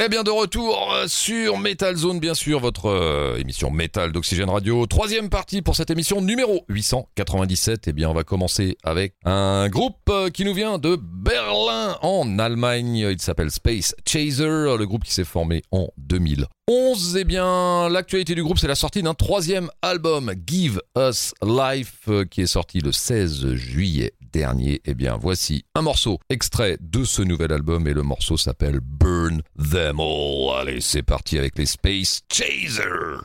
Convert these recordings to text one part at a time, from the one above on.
Eh bien de retour euh, sur Metal Zone bien sûr, votre euh, émission Metal d'Oxygène Radio. Troisième partie pour cette émission numéro 897. Eh bien on va commencer avec un groupe euh, qui nous vient de Berlin en Allemagne. Il s'appelle Space Chaser, le groupe qui s'est formé en 2011. Eh bien l'actualité du groupe c'est la sortie d'un troisième album, Give Us Life, qui est sorti le 16 juillet dernier. Eh bien voici un morceau extrait de ce nouvel album et le morceau s'appelle Burn Them All. Allez, c'est parti avec les Space Chaser.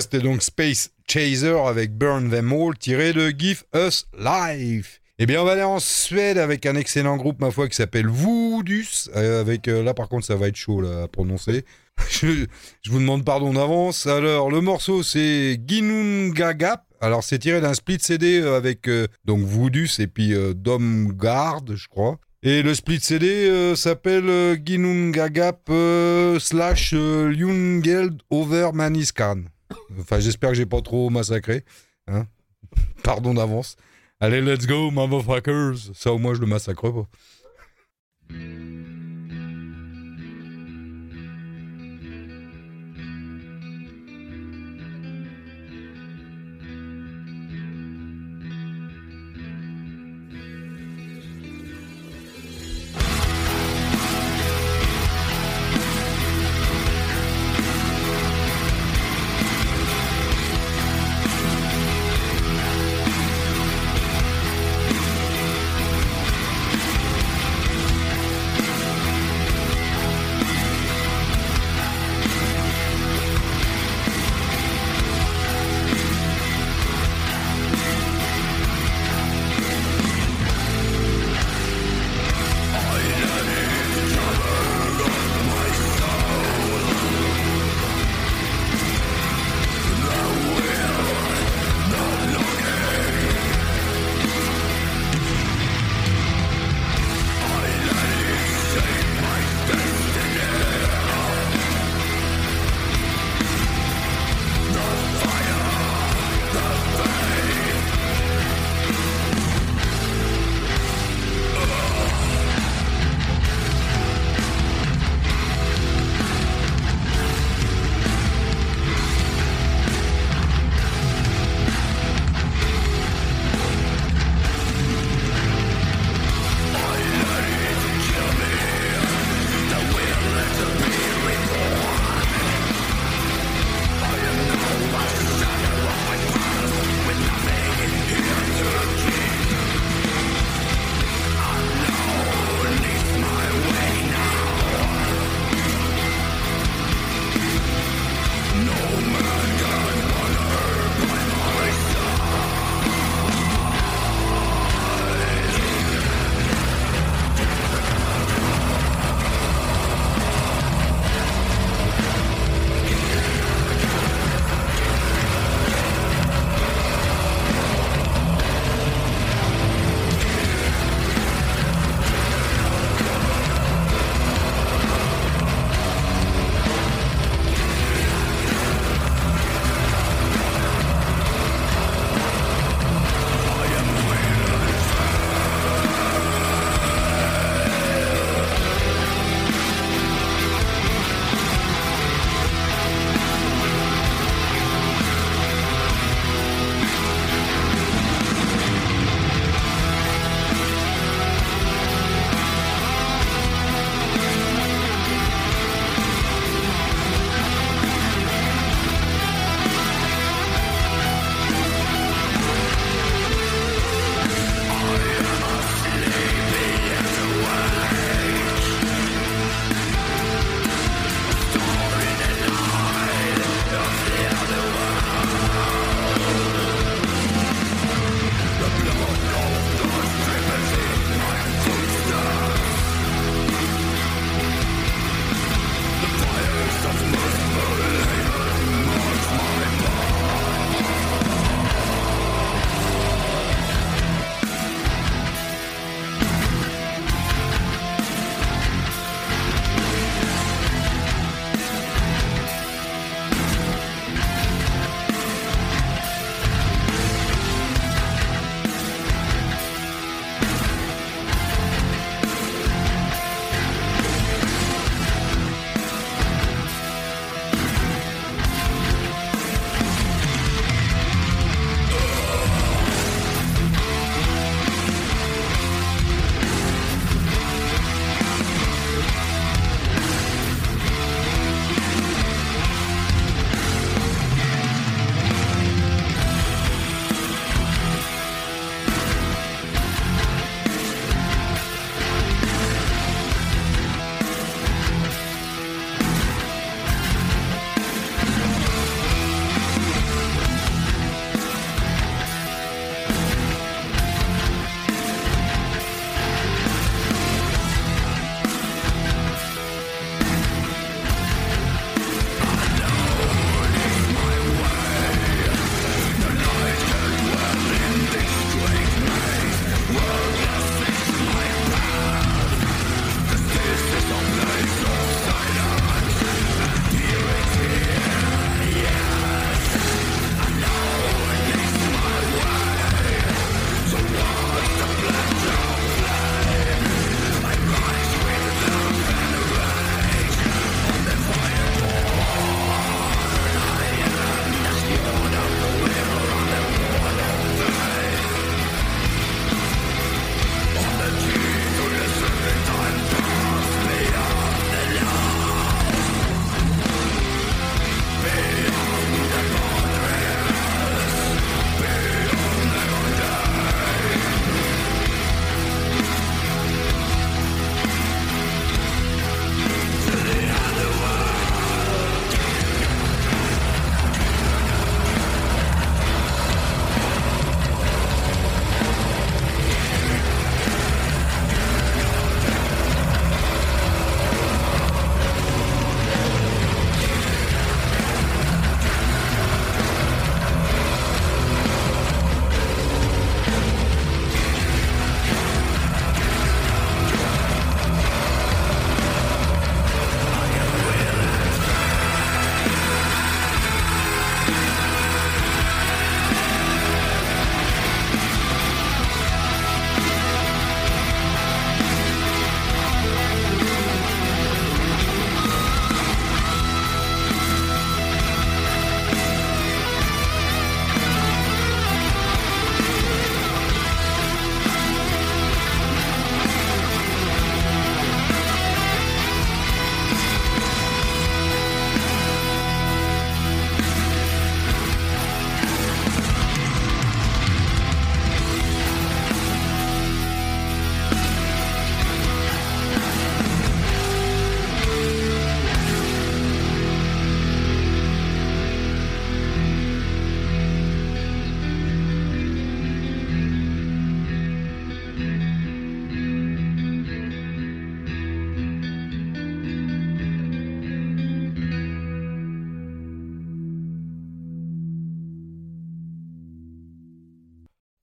C'était donc Space Chaser avec Burn Them All tiré de Give Us Life. Eh bien, on va aller en Suède avec un excellent groupe, ma foi, qui s'appelle Voodus. Euh, avec, euh, là, par contre, ça va être chaud là, à prononcer. je, vous demande pardon d'avance. Alors, le morceau, c'est Ginungagap. Alors, c'est tiré d'un split CD euh, avec donc Voodus et puis Domgard, je crois. Et le split CD euh, s'appelle euh, Ginungagap euh, slash euh, Ljungeld over Maniskan. Enfin, j'espère que j'ai pas trop massacré. Hein Pardon d'avance. Allez, let's go, motherfuckers. Ça, au moins, je le massacre pas.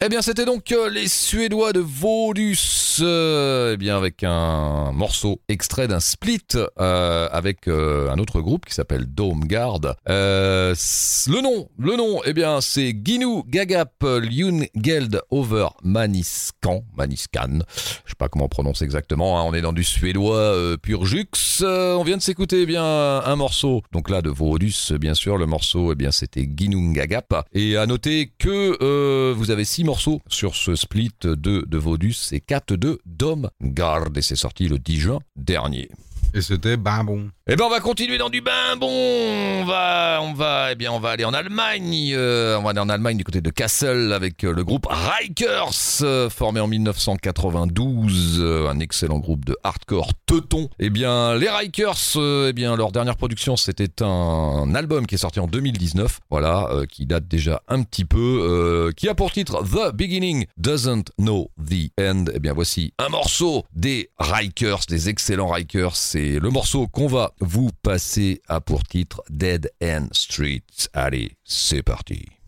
Eh bien, c'était donc euh, les Suédois de Vaudus, euh, eh bien avec un morceau extrait d'un split euh, avec euh, un autre groupe qui s'appelle Dome Guard. Euh, le nom, le nom, eh bien, c'est Ginu Gagap Ljungeld over Maniskan, Maniskan. Je sais pas comment on prononce exactement. hein, on est dans du suédois pur jux. On vient de s'écouter eh bien un morceau. Donc là de Vaudus, bien sûr, le morceau, eh bien, c'était Ginu Gagap. Et à noter que vous avez six morceaux sur ce split de, de Vaudus et quatre de Dome Guard. Et c'est sorti le 10 juin dernier. Et c'était ben bon. Eh ben on va continuer dans du bain bon. On va, on va, eh bien on va aller en Allemagne. euh, on va aller en Allemagne du côté de Kassel avec euh, le groupe Rikers, euh, formé en 1992, euh, un excellent groupe de hardcore teuton. Eh bien les Rikers, eh bien leur dernière production c'était un album qui est sorti en 2019, voilà, qui date déjà un petit peu, qui a pour titre The Beginning Doesn't Know the End. Eh bien voici un morceau des Rikers, des excellents Rikers. Le morceau qu'on va vous passer à pour titre Dead End Street. Allez, c'est parti.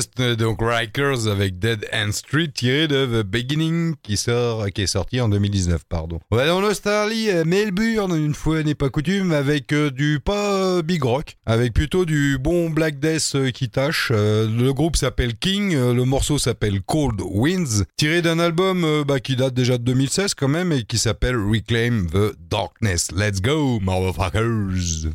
C'était donc Rikers avec Dead End Street tiré de The Beginning qui sort, qui est sorti en 2019, pardon. On va aller en Australie, à Melbourne, une fois n'est pas coutume, avec euh, du pas euh, big rock, avec plutôt du bon Black Death euh, qui tâche. Euh, le groupe s'appelle King, euh, le morceau s'appelle Cold Winds, tiré d'un album euh, bah, qui date déjà de 2016 quand même et qui s'appelle Reclaim the Darkness. Let's go, motherfuckers!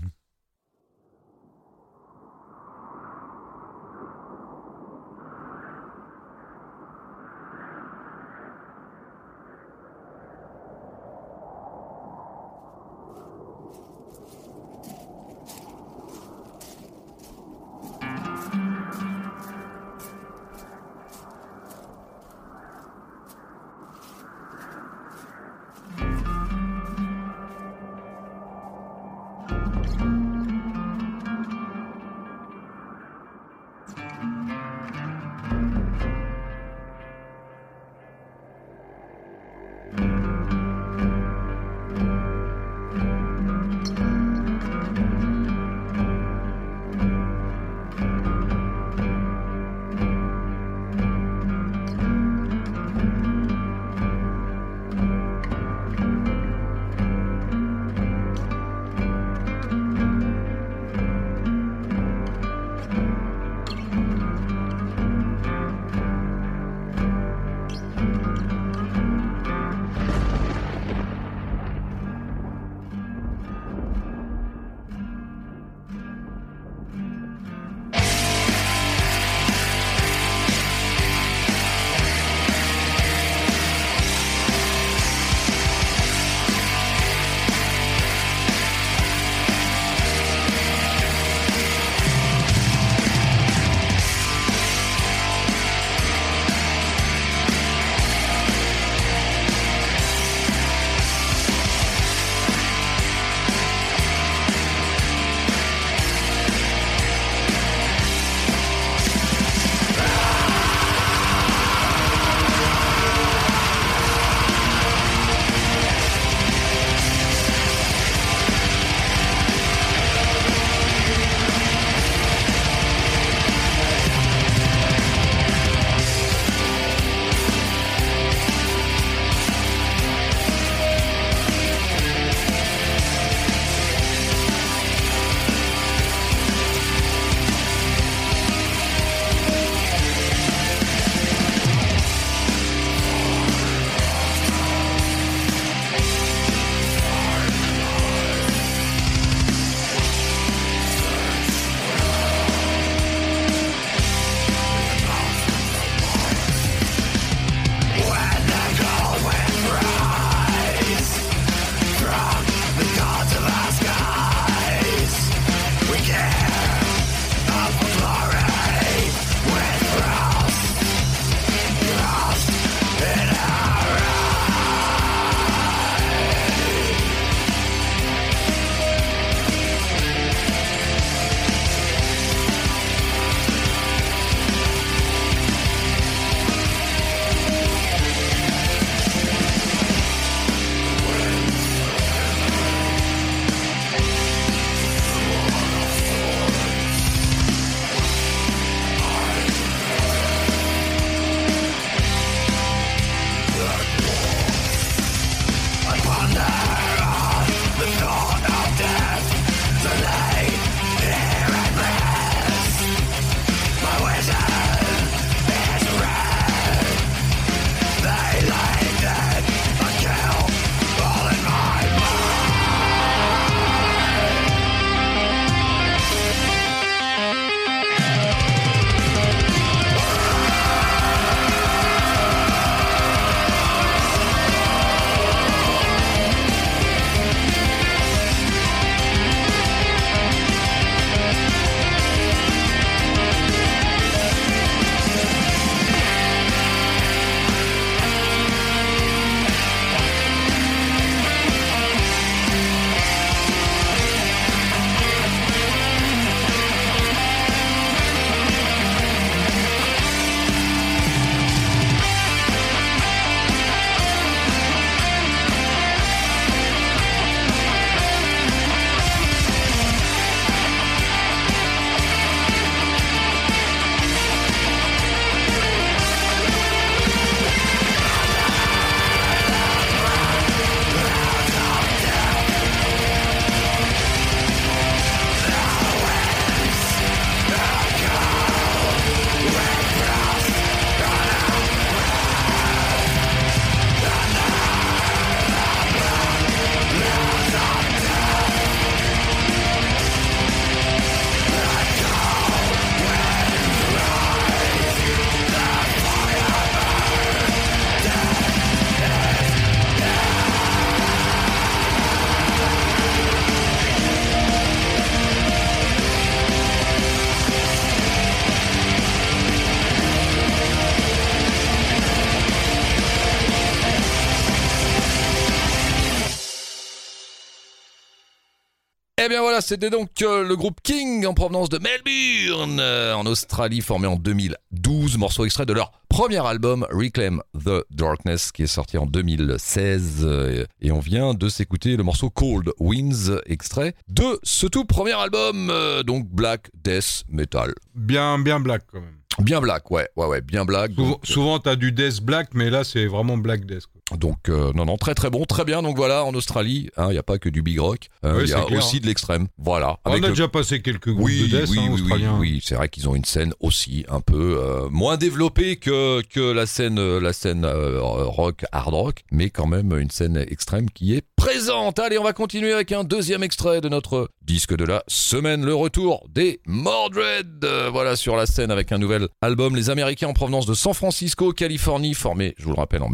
Eh bien voilà, c'était donc euh, le groupe King en provenance de Melbourne, euh, en Australie, formé en 2012, morceau extrait de leur premier album Reclaim the Darkness qui est sorti en 2016 euh, et on vient de s'écouter le morceau Cold Winds extrait de ce tout premier album donc Black Death Metal. Bien, bien black quand même. Bien black, ouais, ouais, ouais, bien black. Souvent, donc, souvent, t'as du death black, mais là, c'est vraiment black death. quoi. Donc euh, non non très très bon très bien donc voilà en Australie hein, il n'y a pas que du big rock euh, Oui, il y a clair, aussi hein. de l'extrême voilà On Avec a le- déjà passé quelques groupes oui, de death oui, hein, oui, australiens. oui, c'est vrai qu'ils ont une scène aussi un peu euh, moins développée que, que la scène, euh, la scène rock, hard rock, mais quand même une scène extrême qui est présente. Allez, on va continuer avec un deuxième extrait de notre disque de la semaine, le retour des Mordred. Voilà sur la scène avec un nouvel album. Les Américains en provenance de San Francisco, Californie, formés, je vous le rappelle, en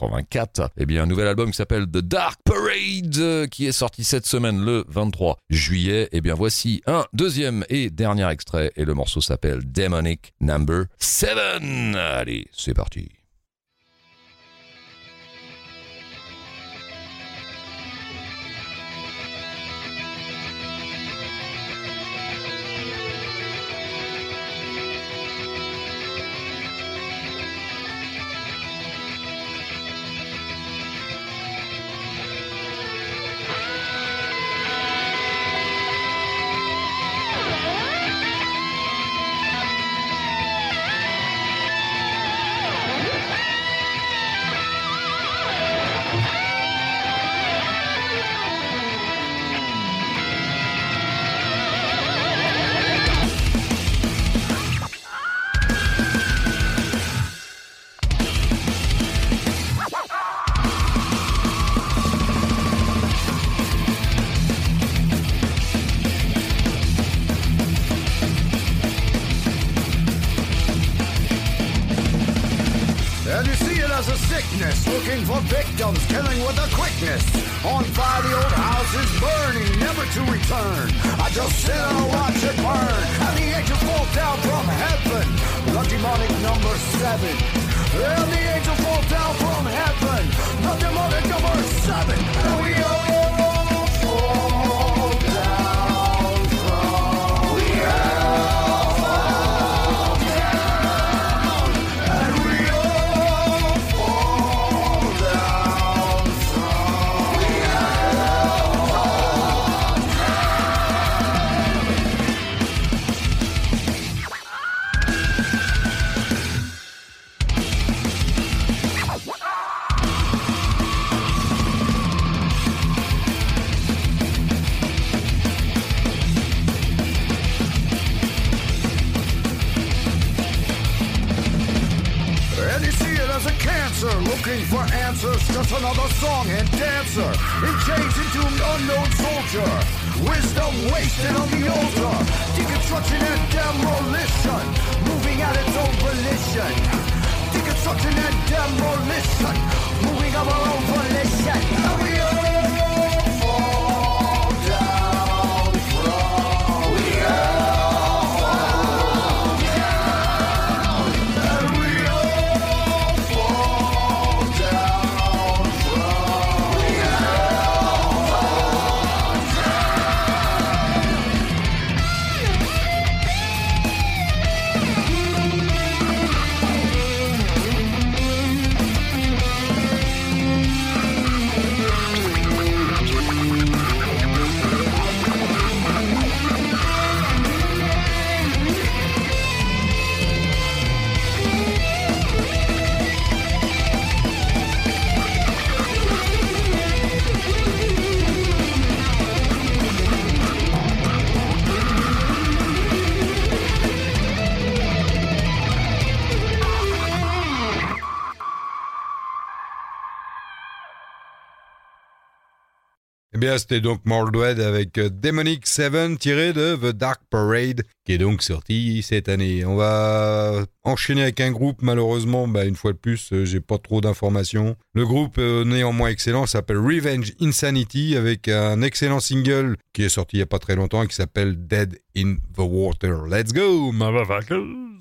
1984. Eh bien, un nouvel album qui s'appelle The Dark Parade, euh, qui est sorti cette semaine le 23 juillet. Eh bien, voici un deuxième et dernier extrait, et le morceau s'appelle Demonic Number 7. Allez, c'est parti. Killing with a quickness. On fire, the old house is burning, never to return. I just sit and watch it burn, and the angel fall down from heaven. The demonic number seven. And the angel fall down from heaven. The demonic number seven. And we all looking for answers, just another song and dancer. Engaged into an unknown soldier. Wisdom wasted on the altar. Deconstruction and demolition, moving at its own volition. Deconstruction and demolition, moving of our own volition. And we all bien, c'était donc Mordred avec euh, Demonic Seven tiré de The Dark Parade, qui est donc sorti cette année. On va enchaîner avec un groupe, malheureusement, bah, une fois de plus, euh, j'ai pas trop d'informations. Le groupe, euh, néanmoins excellent, s'appelle Revenge Insanity, avec un excellent single qui est sorti il y a pas très longtemps, qui s'appelle Dead in the Water. Let's go, motherfuckers!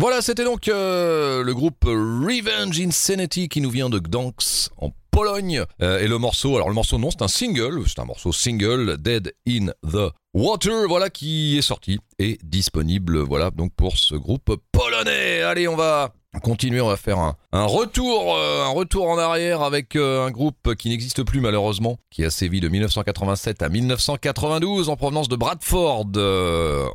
Voilà, c'était donc euh, le groupe Revenge Insanity qui nous vient de Gdansk en Pologne. Euh, et le morceau, alors le morceau non, c'est un single, c'est un morceau single, Dead in the Water, voilà qui est sorti et disponible, voilà donc pour ce groupe polonais. Allez, on va continuer, on va faire un, retour, euh, un retour en arrière avec un groupe qui n'existe plus malheureusement, qui a sévi de 1987 à 1992 en provenance de Bradford,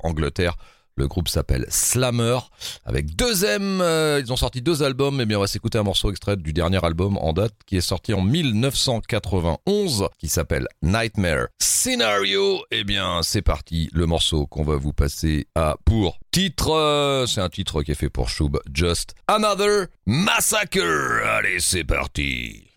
Angleterre. Le groupe s'appelle Slammer avec deux M. euh, ils ont sorti deux albums. Et bien, on va s'écouter un morceau extrait du dernier album en date qui est sorti en 1991 qui s'appelle Nightmare Scenario. Et bien, c'est parti. Le morceau qu'on va vous passer à pour titre. euh, c'est un titre qui est fait pour Shub. Just Another Massacre. Allez, c'est parti.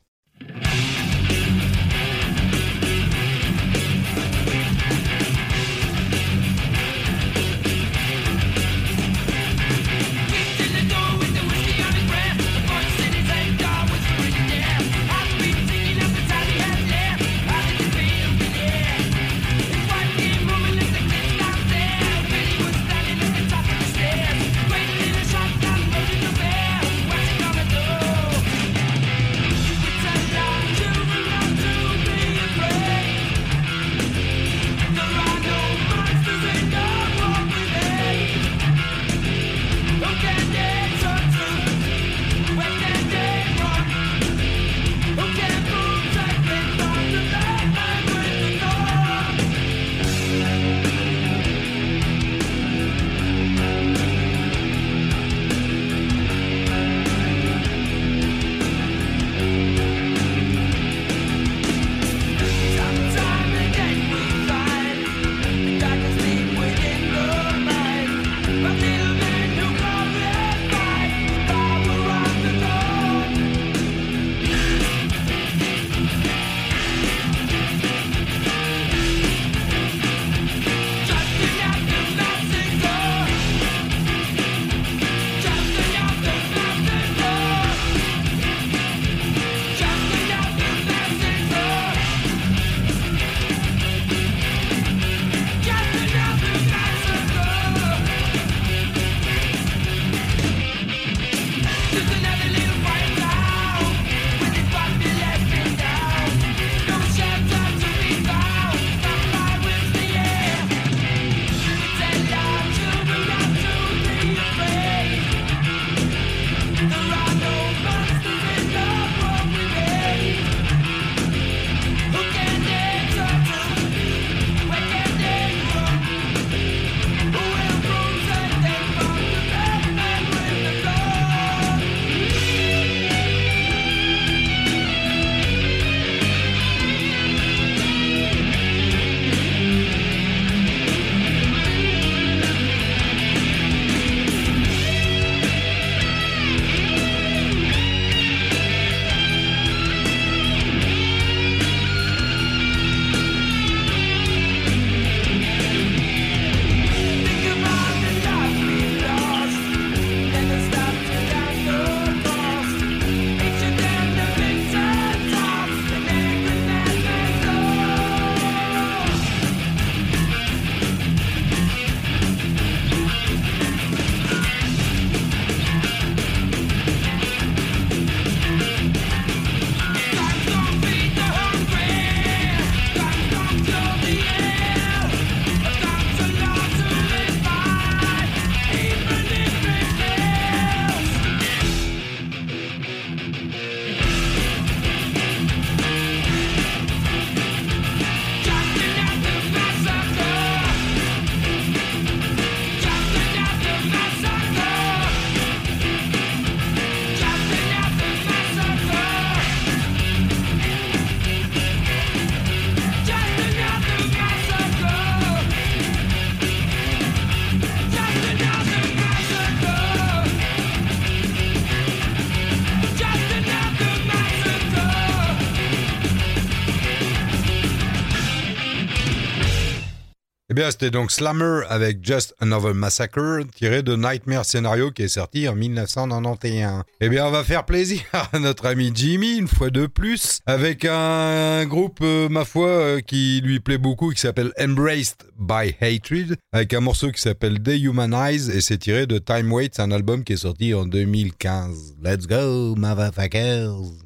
Bien, c'était donc Slammer avec Just Another Massacre, tiré de Nightmare Scenario qui est sorti en 1991. Eh bien, on va faire plaisir à notre ami Jimmy, une fois de plus, avec un groupe, euh, ma foi, euh, qui lui plaît beaucoup, qui s'appelle Embraced by Hatred, avec un morceau qui s'appelle Dehumanize, et c'est tiré de Time Waits, un album qui est sorti en 2015. Let's go, motherfuckers!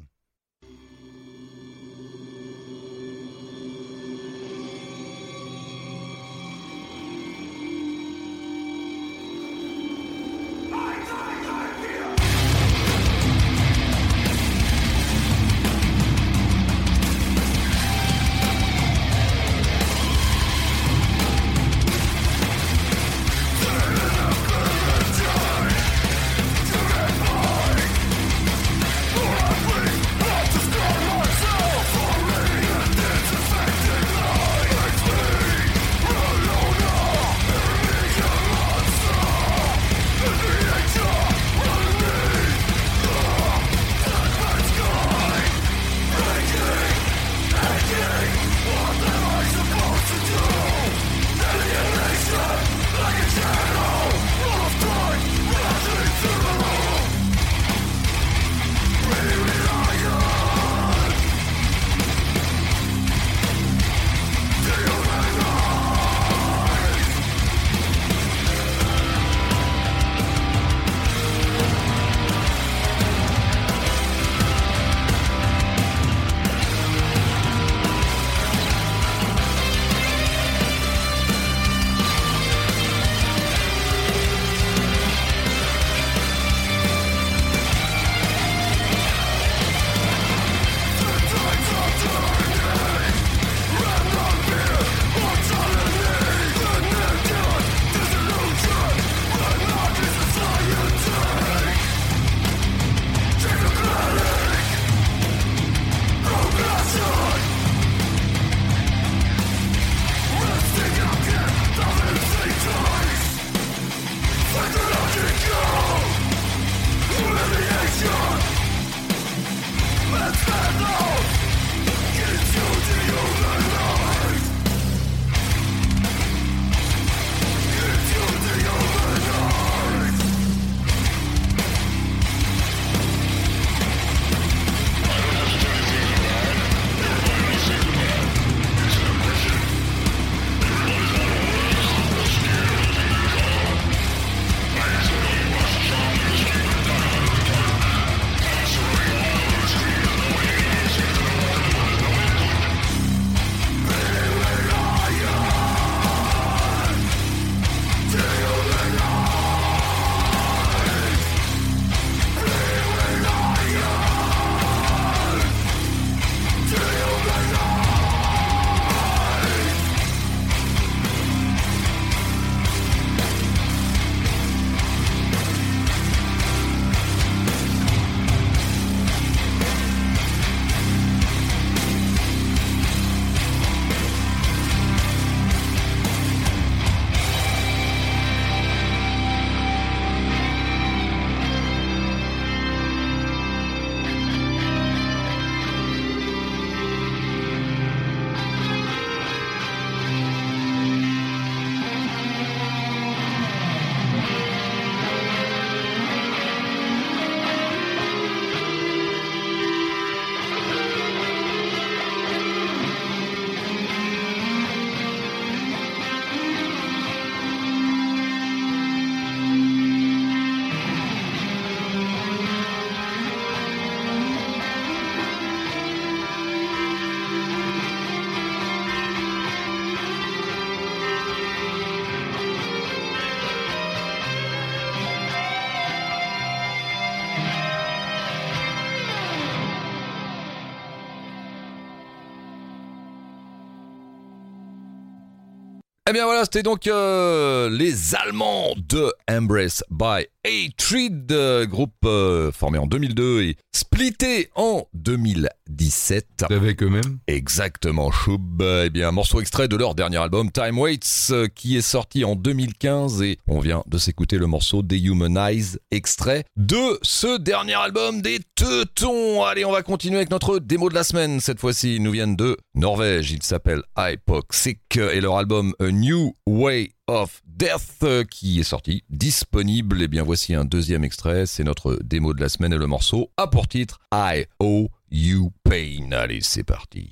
Eh bien voilà, c'était donc euh, les Allemands de Embrace by Hatred, euh, groupe euh, formé en 2002 et splitté en 2017. C'est avec eux-mêmes Exactement, Choub. Eh bien, un morceau extrait de leur dernier album, Time Waits, euh, qui est sorti en 2015 et on vient de s'écouter le morceau Dehumanize, extrait de ce dernier album des Teutons. Allez, on va continuer avec notre démo de la semaine. Cette fois-ci, ils nous viennent de Norvège. Ils s'appellent Hypoxic et leur album A New Way of Death euh, qui est sorti, disponible. Et bien, voici un deuxième extrait. C'est notre démo de la semaine et le morceau a pour titre I Owe You Pain. Allez, c'est parti.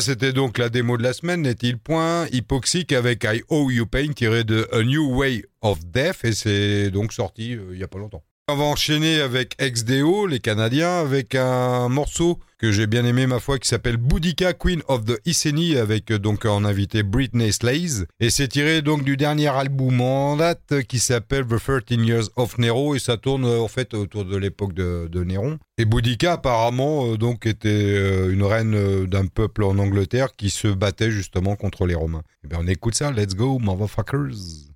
C'était donc la démo de la semaine, n'est-il point Hypoxique avec I Owe You Pain tiré de A New Way of Death et c'est donc sorti euh, il y a pas longtemps. On va enchaîner avec XDO, les Canadiens, avec un morceau que j'ai bien aimé ma foi qui s'appelle Boudica Queen of the Iceni avec euh, donc en invité Britney Slays et c'est tiré donc du dernier album en date qui s'appelle The 13 Years of Nero et ça tourne euh, en fait autour de l'époque de, Néron et Boudica apparemment euh, donc était euh, une reine euh, d'un peuple en Angleterre qui se battait justement contre les Romains. Et bien on écoute ça, let's go motherfuckers.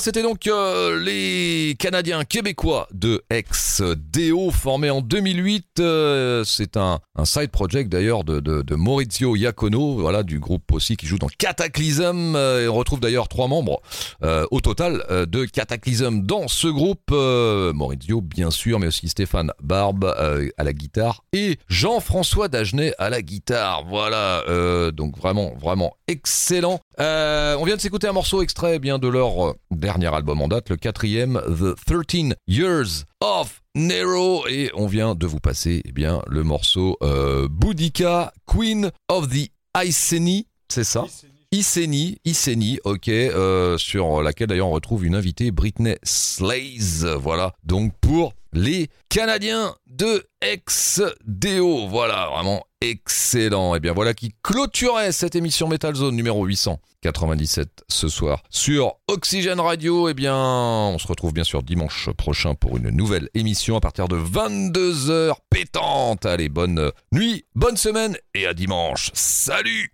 C'était donc euh, les Canadiens québécois de ex-Deo formés en 2008. Euh, c'est un, side project d'ailleurs de, Maurizio Iacono, voilà, du groupe aussi qui joue dans Cataclysm. Euh, et on retrouve d'ailleurs trois membres au total de Cataclysm dans ce groupe. Maurizio, bien sûr, mais aussi Stéphane Barbe à la guitare et Jean-François Dagenet à la guitare. Voilà, donc vraiment, vraiment excellent. On vient de s'écouter un morceau extrait eh bien de leur dernier album en date, le quatrième, The 13 Years of Nero, et on vient de vous passer eh bien le morceau euh, Boudica, Queen of the Iceni, c'est ça? Iceni, Iceni, ok, euh, sur laquelle d'ailleurs on retrouve une invitée, Britney Slays, voilà, donc pour les Canadiens de ex-Deo, voilà, vraiment excellent. Et bien voilà qui clôturait cette émission Metal Zone numéro 897 ce soir sur Oxygène Radio. Et bien, on se retrouve bien sûr dimanche prochain pour une nouvelle émission à partir de 22h pétante. Allez, bonne nuit, bonne semaine et à dimanche. Salut